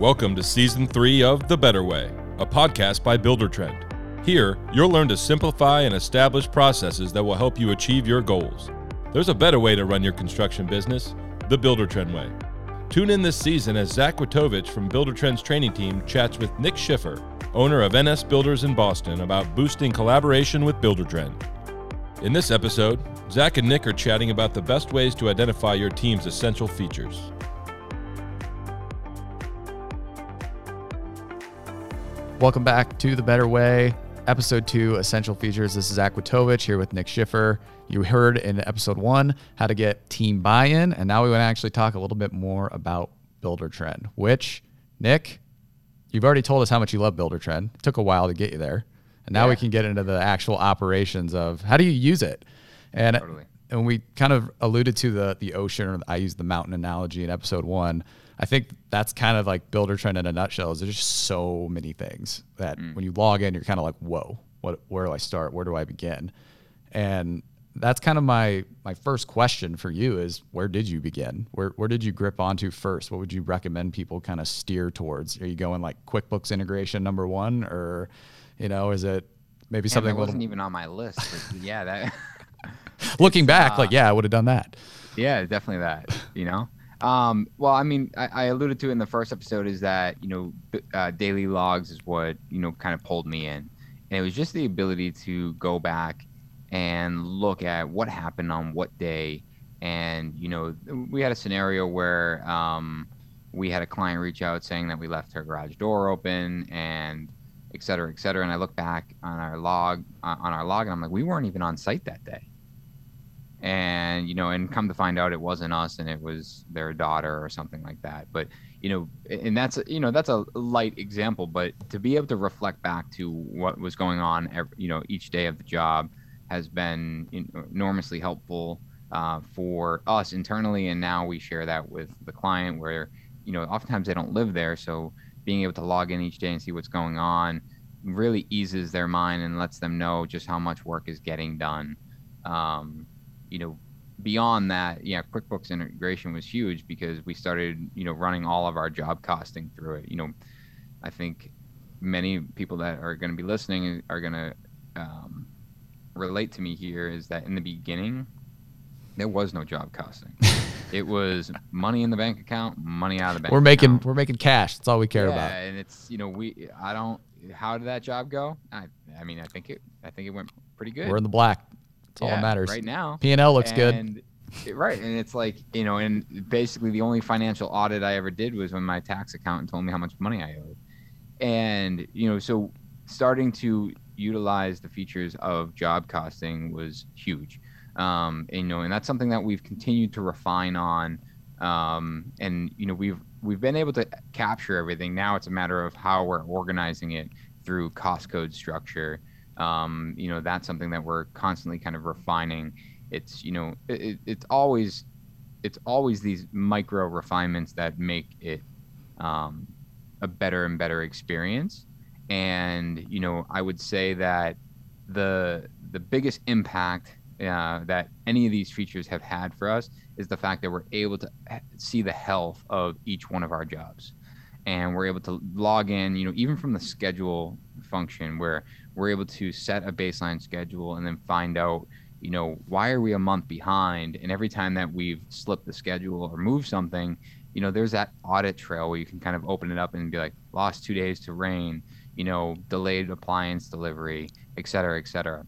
Welcome to Season 3 of The Better Way, a podcast by Buildertrend. Here, you'll learn to simplify and establish processes that will help you achieve your goals. There's a better way to run your construction business, the Buildertrend way. Tune in this season as Zach Wojtowicz from Buildertrend's training team chats with Nick Schiffer, owner of NS Builders in Boston, about boosting collaboration with Buildertrend. In this episode, Zach and Nick are chatting about the best ways to identify your team's essential features. Welcome back to The Better Way, episode two, Essential Features. This is Zach Wojtowicz here with Nick Schiffer. You heard in episode one how to get team buy in, and now we want to actually talk a little bit more about Buildertrend, which, Nick, you've already told us how much you love Buildertrend. It took a while to get you there. And now Yeah. we can get into the actual operations of how do you use it? And Totally. and we kind of alluded to the the ocean or I used the mountain analogy in episode one. I think that's kind of like Buildertrend in a nutshell. Is there's just so many things that Mm. when you log in, you're kind of like, whoa, what where do I start? Where do I begin? And that's kind of my my first question for you is where did you begin? Where where did you grip onto first? What would you recommend people kind of steer towards? Are you going like QuickBooks integration number one, or you know, is it maybe something that wasn't even on my list. yeah, that. looking back, uh, like yeah, I would have done that. yeah, definitely that. You know. Um, well, I mean, I, I alluded to it in the first episode is that you know uh, daily logs is what you know kind of pulled me in, and it was just the ability to go back and look at what happened on what day, and you know we had a scenario where um, we had a client reach out saying that we left her garage door open and et cetera, et cetera. And I look back on our log on our log and I'm like, we weren't even on site that day. And you know, and come to find out, it wasn't us, and it was their daughter or something like that. But you know, and that's you know that's a light example, but to be able to reflect back to what was going on, ev you know, each day of the job has been enormously helpful uh, for us internally, and now we share that with the client, where you know, oftentimes they don't live there, so being able to log in each day and see what's going on really eases their mind and lets them know just how much work is getting done. Um, you know, beyond that, yeah, QuickBooks integration was huge because we started, you know, running all of our job costing through it. You know, I think many people that are going to be listening are going to um, relate to me here is that in the beginning, there was no job costing. it was money in the bank account, money out of the bank. We're making account. we're making cash. That's all we care yeah, about. and it's you know we I don't how did that job go? I I mean I think it I think it went pretty good. We're in the black. That's all that matters. right now. P and L looks good. Right, and it's like you know, and basically the only financial audit I ever did was when my tax accountant told me how much money I owed, and you know, so starting to utilize the features of job costing was huge, um, and, you know, and that's something that we've continued to refine on, um, and you know, we've we've been able to capture everything. Now it's a matter of how we're organizing it through cost code structure. Um, you know, that's something that we're constantly kind of refining. It's you know it, it- it's always it's always these micro refinements that make it um, a better and better experience. And you know i would say that the the biggest impact uh, that any of these features have had for us is the fact that we're able to see the health of each one of our jobs. And we're able to log in you know even from the schedule function where we're able to set a baseline schedule and then find out you know, why are we a month behind? And every time that we've slipped the schedule or moved something, you know, there's that audit trail where you can kind of open it up and be like, lost two days to rain, you know, delayed appliance delivery, et cetera, et cetera.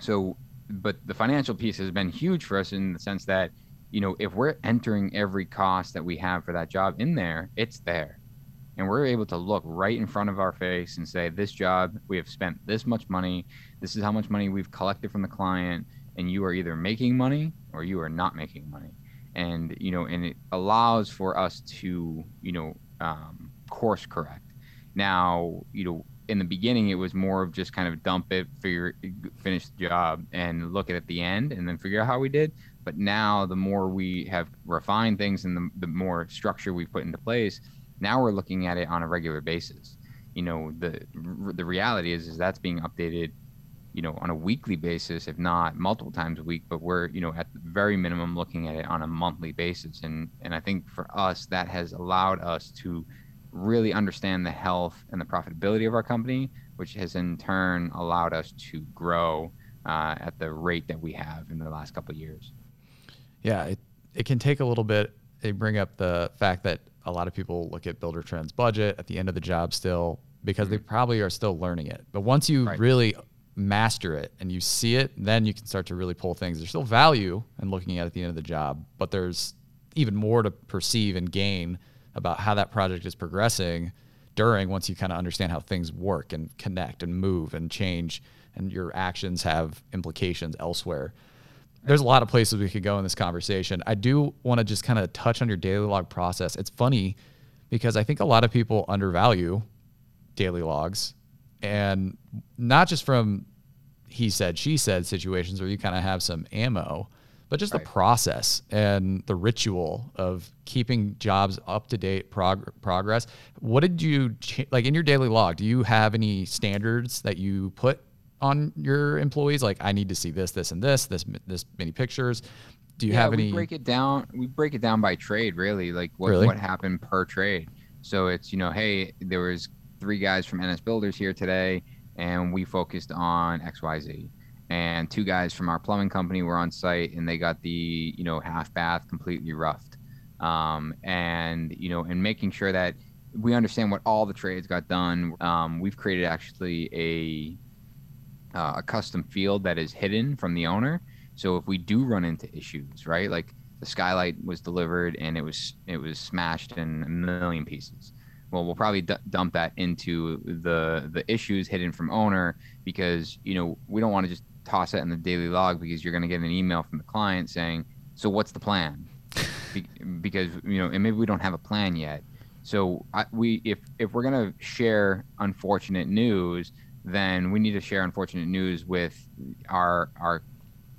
So, but the financial piece has been huge for us in the sense that, you know, if we're entering every cost that we have for that job in there, it's there. And we're able to look right in front of our face and say, this job, we have spent this much money. This is how much money we've collected from the client. And you are either making money or you are not making money. And, you know, and it allows for us to, you know, um, course correct. Now, you know, in the beginning, it was more of just kind of dump it, figure, finish the job, and look at it at the end, and then figure out how we did. But now, the more we have refined things and the, the more structure we've put into place, now we're looking at it on a regular basis. You know, the the reality is is that's being updated, you know, on a weekly basis, if not multiple times a week. But we're, you know, at the very minimum looking at it on a monthly basis, and and I think for us that has allowed us to really understand the health and the profitability of our company, which has in turn allowed us to grow uh, at the rate that we have in the last couple of years. Yeah, it, it can take a little bit. They bring up the fact that a lot of people look at Buildertrend's budget at the end of the job still because mm-hmm. they probably are still learning it. But once you right. really master it and you see it, then you can start to really pull things. There's still value in looking at, at the end of the job, but there's even more to perceive and gain about how that project is progressing during once you kind of understand how things work and connect and move and change and your actions have implications elsewhere. There's a lot of places we could go in this conversation. I do want to just kind of touch on your daily log process. It's funny because I think a lot of people undervalue daily logs and not just from he said, she said situations where you kind of have some ammo, but just right. the process and the ritual of keeping jobs up to date prog- progress. What did you like in your daily log? Do you have any standards that you put on your employees? Like, I need to see this, this, and this, this, this many pictures. Do you yeah, have any? We break it down. We break it down by trade, really. Like what really? what happened per trade. So it's you know, hey, there was three guys from NS Builders here today, and we focused on X, Y, Z and two guys from our plumbing company were on site and they got the you know half bath completely roughed um, and you know and making sure that we understand what all the trades got done um, we've created actually a uh, a custom field that is hidden from the owner so if we do run into issues right like the skylight was delivered and it was it was smashed in a million pieces well we'll probably d- dump that into the the issues hidden from owner because you know we don't want to just toss that in the daily log because you're going to get an email from the client saying, "So what's the plan?" Be- because you know, and maybe we don't have a plan yet. So I, we, if if we're going to share unfortunate news, then we need to share unfortunate news with our our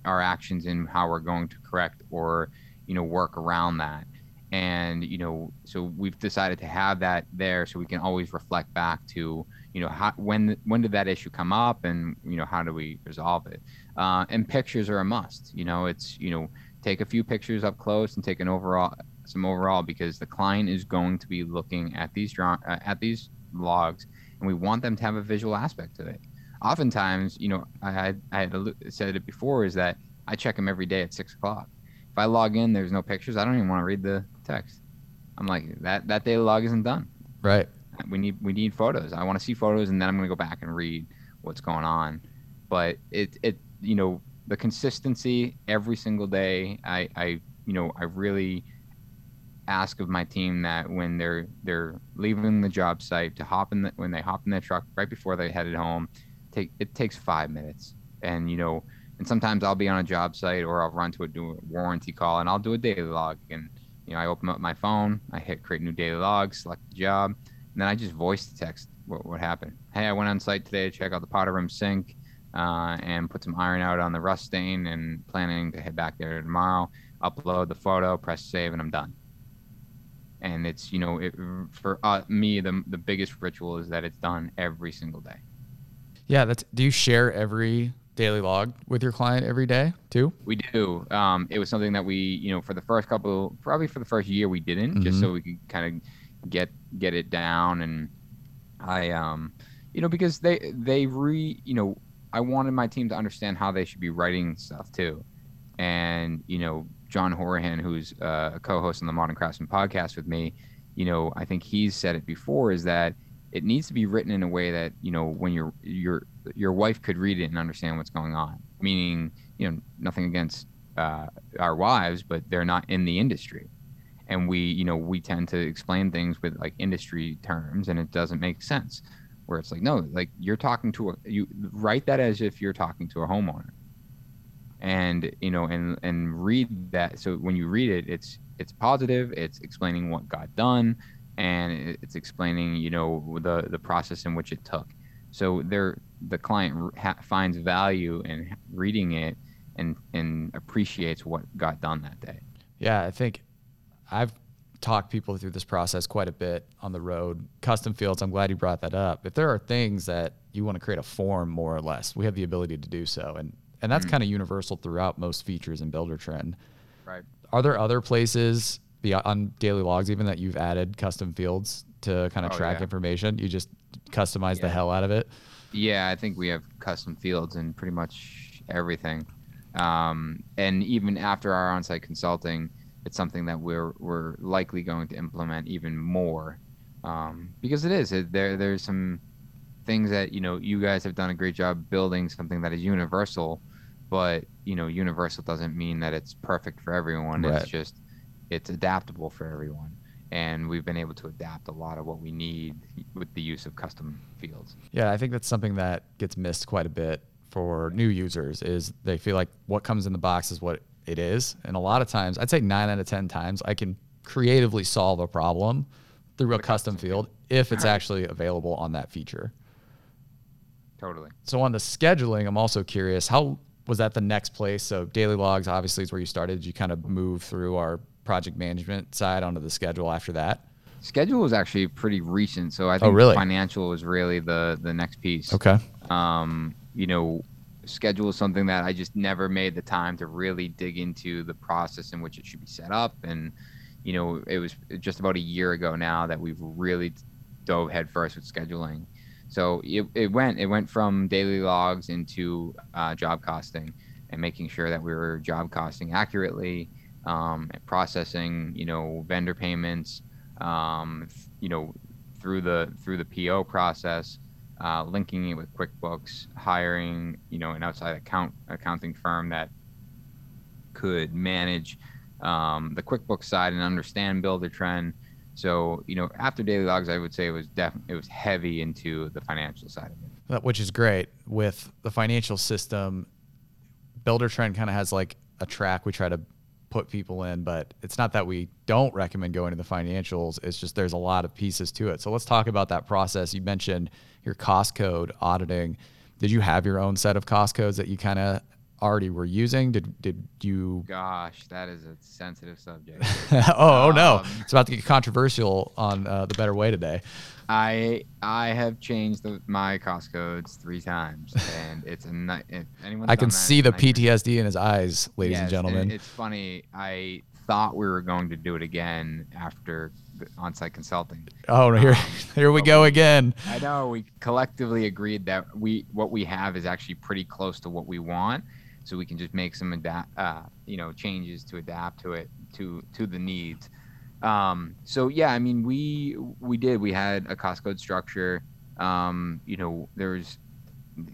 our actions and how we're going to correct or you know work around that. And you know so we've decided to have that there so we can always reflect back to you know how when when did that issue come up and you know how do we resolve it? Uh, and pictures are a must you know it's you know take a few pictures up close and take an overall some overall because the client is going to be looking at these draw uh, at these logs and we want them to have a visual aspect to it oftentimes you know i i had said it before is that i check them every day at six o'clock if i log in there's no pictures i don't even want to read the text i'm like that that daily log isn't done right we need we need photos. I want to see photos, and then I'm going to go back and read what's going on. But it it you know the consistency every single day. I I you know I really ask of my team that when they're they're leaving the job site to hop in the, when they hop in their truck right before they headed home take it takes five minutes and you know and sometimes i'll be on a job site or i'll run to a, do warranty call and i'll do a daily log and you know i open up my phone i hit create new daily log select the job and then I just voice the text what, what happened. Hey, I went on site today to check out the powder room sink uh, and put some iron out on the rust stain and planning to head back there tomorrow. Upload the photo, press save, and I'm done. And it's, you know, it, for uh, me, the, the biggest ritual is that it's done every single day. Yeah. That's, do you share every daily log with your client every day too? We do. Um, it was something that we, you know, for the first couple, probably for the first year, we didn't, mm-hmm. just so we could kind of get get it down and I um you know because they they re you know I wanted my team to understand how they should be writing stuff too. And you know John Horahan who's uh, a co-host on the Modern Craftsman podcast with me, you know, I think he's said it before is that it needs to be written in a way that, you know, when your your your wife could read it and understand what's going on. Meaning, you know, nothing against uh, our wives, but they're not in the industry. And we you know we tend to explain things with like industry terms and it doesn't make sense. Where it's like no like you're talking to a you write that as if you're talking to a homeowner and you know and and read that so when you read it it's it's positive it's explaining what got done and it's explaining you know the the process in which it took so there the client ha- finds value in reading it and and appreciates what got done that day yeah i think I've talked people through this process quite a bit on the road. Custom fields, I'm glad you brought that up. If there are things that you want to create a form more or less, we have the ability to do so. And and that's mm kind of universal throughout most features in Buildertrend. Right. Are there other places beyond daily logs even that you've added custom fields to kind of Oh, track yeah. information. You just customize the hell out of it. Yeah, I think we have custom fields in pretty much everything. Um, and even after our on-site consulting, it's something that we're we're likely going to implement even more um, because it is it, there. There's some things that you know you guys have done a great job building something that is universal, but you know universal doesn't mean that it's perfect for everyone. Right. It's just it's adaptable for everyone. And we've been able to adapt a lot of what we need with the use of custom fields. Yeah, I think that's something that gets missed quite a bit for new users is they feel like what comes in the box is what it is. And a lot of times, I'd say 9 out of 10 times I can creatively solve a problem through a custom field if it's actually available on that feature. Totally. So on the scheduling, I'm also curious, how was that the next place? So daily logs obviously is where you started. Did you kind of move through our project management side onto the schedule after that? Schedule was actually pretty recent, so I think Oh, really? financial was really the the next piece. Okay. Um, you know, schedule is something that I just never made the time to really dig into the process in which it should be set up, and you know, it was just about a year ago now that we've really dove headfirst with scheduling. So it, it went it went from daily logs into uh, job costing and making sure that we were job costing accurately, um, and processing you know vendor payments, um, you know through the through the PO process, uh, linking it with QuickBooks, hiring you know an outside account accounting firm that could manage um, the QuickBooks side and understand Buildertrend. So you know after daily logs, I would say it was def- it was heavy into the financial side of it. Uh, which is great. With the financial system Buildertrend kind of has like a track we try to put people in but it's not that we don't recommend going to the financials it's just there's a lot of pieces to it. So let's talk about that process. You mentioned your cost code auditing. Did you have your own set of cost codes that you kind of already were using did did you Gosh, that is a sensitive subject. oh, oh no Um, it's about to get controversial on uh, the better way today I I have changed the, my cost codes three times, and it's a night. If anyone i can see the ptsd in his eyes ladies and gentlemen it's funny. I thought we were going to do it again after the on-site consulting. oh no here here we go again I know we collectively agreed that we what we have is actually pretty close to what we want, so we can just make some adapt, uh, you know, changes to adapt to it to to the needs. Um, so yeah, I mean, we we did. We had a cost code structure. Um, you know, there's,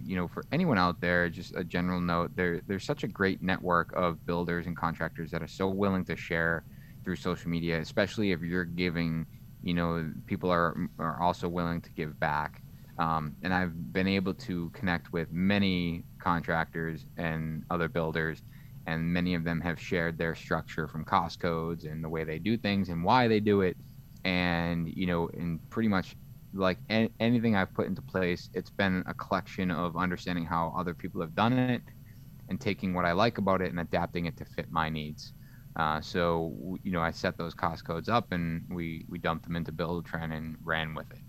you know, for anyone out there, just a general note. There there's such a great network of builders and contractors that are so willing to share through social media, especially if you're giving. You know, people are are also willing to give back. Um, and I've been able to connect with many contractors and other builders, and many of them have shared their structure from cost codes and the way they do things and why they do it. And you know, in pretty much like a- anything I've put into place, it's been a collection of understanding how other people have done it and taking what I like about it and adapting it to fit my needs. Uh, so you know, I set those cost codes up and we we dumped them into Buildertrend and ran with it.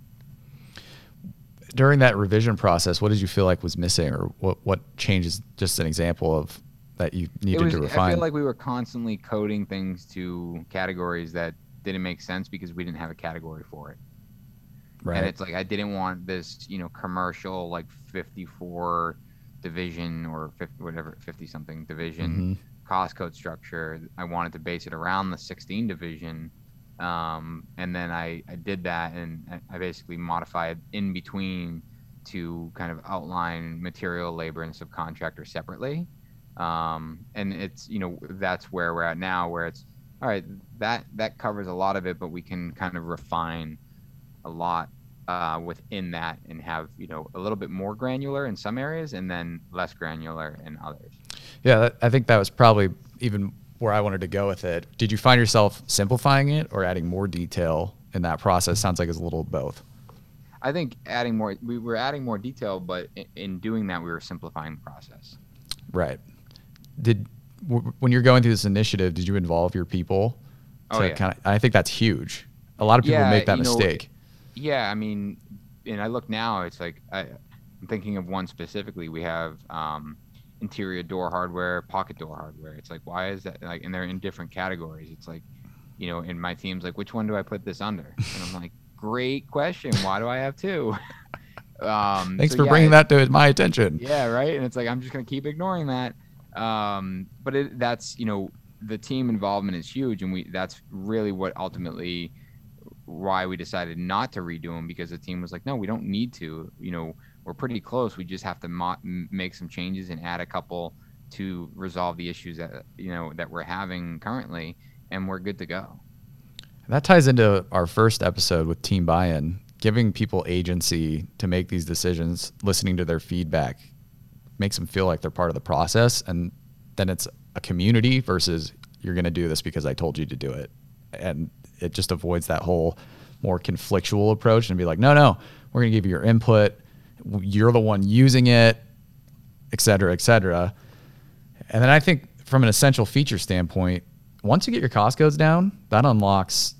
During that revision process, what did you feel like was missing, or what what changes? Just an example of that you needed was, to refine. I feel like we were constantly coding things to categories that didn't make sense because we didn't have a category for it. right. And it's like I didn't want this, you know, commercial like 54 division or 50, whatever 50 something division Mhm. cost code structure. I wanted to base it around the 16 division. Um, and then I, I did that and I- basically modified in between to kind of outline material, labor, and subcontractor separately. Um, and it's, you know, that's where we're at now, where it's, all right, that, that covers a lot of it, but we can kind of refine a lot uh, within that and have you know a little bit more granular in some areas and then less granular in others. Yeah, I think that was probably even where I wanted to go with it. Did you find yourself simplifying it or adding more detail in that process? Sounds like it's a little of both. I think adding more, we were adding more detail, but in, in doing that, we were simplifying the process. Right. Did w- when you're going through this initiative, did you involve your people? Oh, yeah. kind of, I think that's huge. A lot of people Yeah, make that you know, mistake. Yeah, I mean, and I look now, it's like I, I'm thinking of one specifically. We have um, interior door hardware, pocket door hardware. It's like, why is that? Like, and they're in different categories. It's like, you know, in my team's like, which one do I put this under? And I'm like, great question. Why do I have two? Um, Thanks so for yeah, bringing that to my attention. Yeah, right. And it's like I'm just gonna keep ignoring that. Um, but it, that's you know the team involvement is huge, and we that's really what ultimately why we decided not to redo them because the team was like, no, we don't need to. You know, we're pretty close. We just have to mo- make some changes and add a couple to resolve the issues that you know that we're having currently, and we're good to go. That ties into our first episode with team buy-in, giving people agency to make these decisions, listening to their feedback makes them feel like they're part of the process and then it's a community versus you're going to do this because I told you to do it. And it just avoids that whole more conflictual approach and be like, "No, no, we're going to give you your input. You're the one using it, et cetera, et cetera." And then I think from an essential feature standpoint, once you get your cost codes down, that unlocks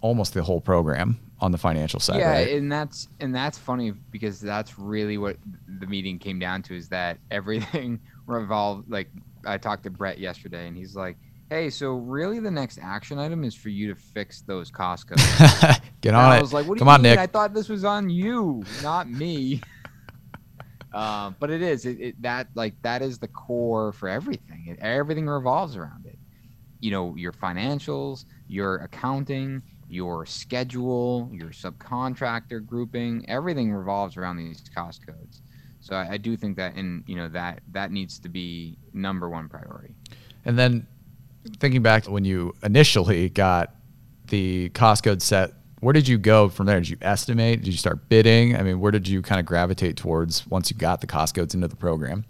almost the whole program on the financial side. yeah right? and that's and that's funny because that's really what the meeting came down to is that everything revolved like i talked to brett yesterday and he's like hey so really the next action item is for you to fix those cost codes Get And on I it. was like, "What do Come you on, mean? Nick. I thought this was on you, not me." uh, but it is. It, it that like that is the core for everything. It, everything revolves around it. You know, your financials, your accounting, your schedule, your subcontractor grouping. Everything revolves around these cost codes. So I, I do think that, in you know, that that needs to be number one priority. And then thinking back when you initially got the cost code set, where did you go from there? Did you estimate? Did you start bidding? I mean, where did you kind of gravitate towards once you got the cost codes into the program?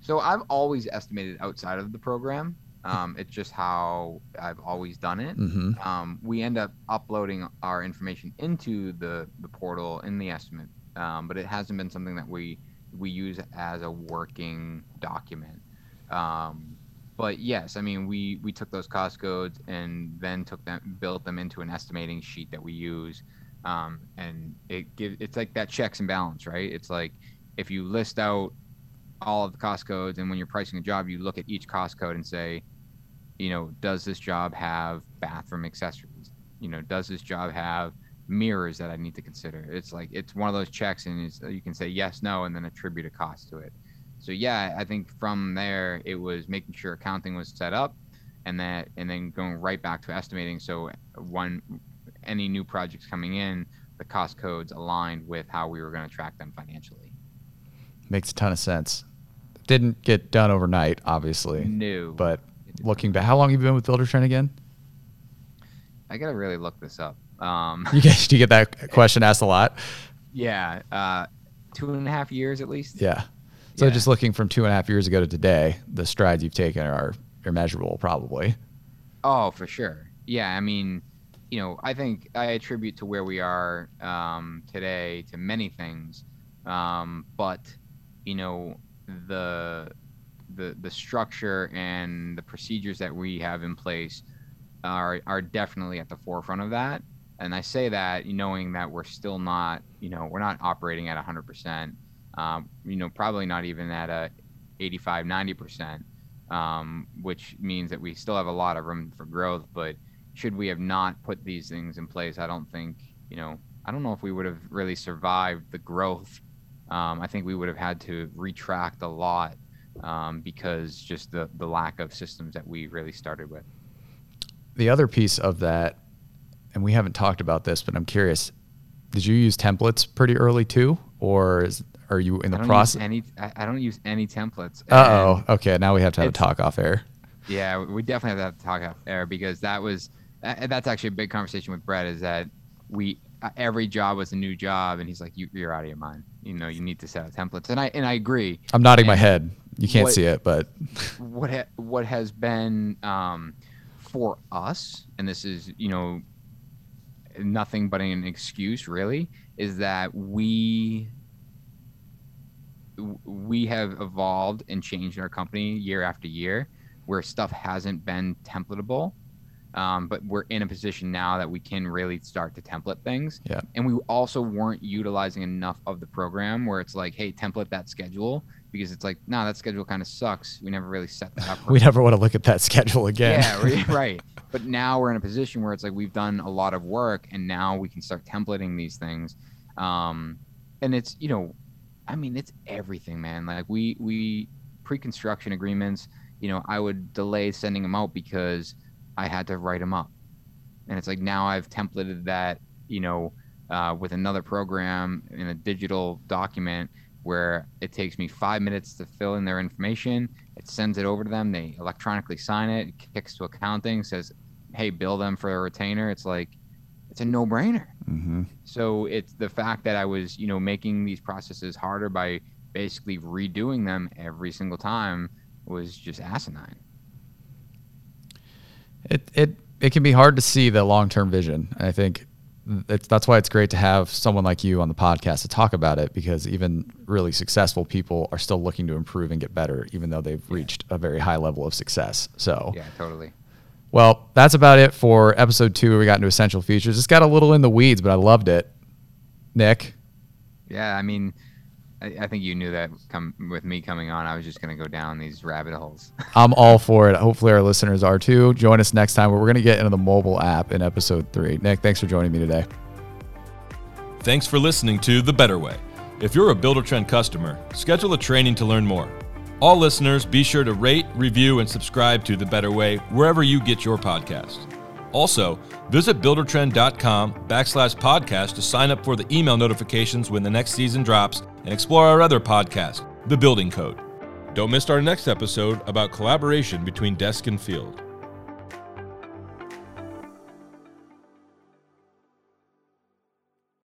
So I've always estimated outside of the program. Um, it's just how I've always done it. hmm Um, we end up uploading our information into the, the portal in the estimate, um, but it hasn't been something that we we use as a working document. Um, but yes, I mean we we took those cost codes and then took them built them into an estimating sheet that we use, um, and it it's like that checks and balance, right? It's like if you list out all of the cost codes and when you're pricing a job, you look at each cost code and say, you know, does this job have bathroom accessories? You know, does this job have mirrors that I need to consider? It's like it's one of those checks, and you can say yes, no, and then attribute a cost to it. So yeah, I think from there it was making sure accounting was set up, and that and then going right back to estimating. So when any new projects coming in, the cost codes aligned with how we were going to track them financially. Makes a ton of sense. Didn't get done overnight, obviously, New, but looking back, how long have you been with Buildertrend again? I gotta really look this up. Um, You get, do you get that question asked a lot? yeah, uh, two and a half years at least. Yeah. So Yeah. just looking from two and a half years ago to today, the strides you've taken are immeasurable, probably. Oh, for sure. Yeah, I mean, you know, I think I attribute to where we are um, today to many things, um, but you know, the the the structure and the procedures that we have in place are are definitely at the forefront of that. And I say that knowing that we're still not, you know, we're not operating at 100%. Um, you know, probably not even at a 85, 90%, um, which means that we still have a lot of room for growth. But should we have not put these things in place, I don't think, you know, I don't know if we would have really survived the growth. Um, I think we would have had to retract a lot um, because just the, the lack of systems that we really started with. The other piece of that, and we haven't talked about this, but I'm curious, did you use templates pretty early too? Or is, are you in the process? Any, I, I don't use any templates. Uh oh. Okay. Now we have to have a talk off air. Yeah, we definitely have to have talk off air because that was that- that's actually a big conversation with Brett. Is that we uh, every job was a new job, and he's like, you, "You're out of your mind. You know, you need to set up templates." And I and I agree. I'm nodding my head. You can't what- see it, but What ha- what has been um, for us, and this is you know nothing but an excuse really, is that we we have evolved and changed our company year after year where stuff hasn't been templatable um, but we're in a position now that we can really start to template things Yeah. and we also weren't utilizing enough of the program where it's like hey template that schedule because it's like, no, that schedule kind of sucks. We never really set that up. we never want to look at that schedule again. Yeah, right. But now we're in a position where it's like we've done a lot of work, and now we can start templating these things. Um, and it's you know, I mean, it's everything, man. Like we we pre-construction agreements. You know, I would delay sending them out because I had to write them up, and it's like now I've templated that. You know. Uh, with another program in a digital document where it takes me five minutes to fill in their information. It sends it over to them. They electronically sign it, it kicks to accounting, says, hey, bill them for a retainer. It's like, it's a no brainer. Mm-hmm. So it's the fact that I was, you know, making these processes harder by basically redoing them every single time was just asinine. It it it can be hard to see the long term vision. I think it's, that's why it's great to have someone like you on the podcast to talk about it because even really successful people are still looking to improve and get better, even though they've reached a very high level of success. So, yeah, totally. Well, that's about it for episode two. We got into essential features. It's got a little in the weeds, but I loved it. Nick. Yeah, I mean, I, I think you knew that come with me coming on, I was just going to go down these rabbit holes. I'm all for it. Hopefully, our listeners are too. Join us next time where we're going to get into the mobile app in episode three. Nick, thanks for joining me today. Thanks for listening to The Better Way. If you're a Buildertrend customer, schedule a training to learn more. All listeners, be sure to rate, review, and subscribe to The Better Way wherever you get your podcast. Also, visit buildertrend.com backslash podcast to sign up for the email notifications when the next season drops and explore our other podcast, The Building Code. Don't miss our next episode about collaboration between desk and field.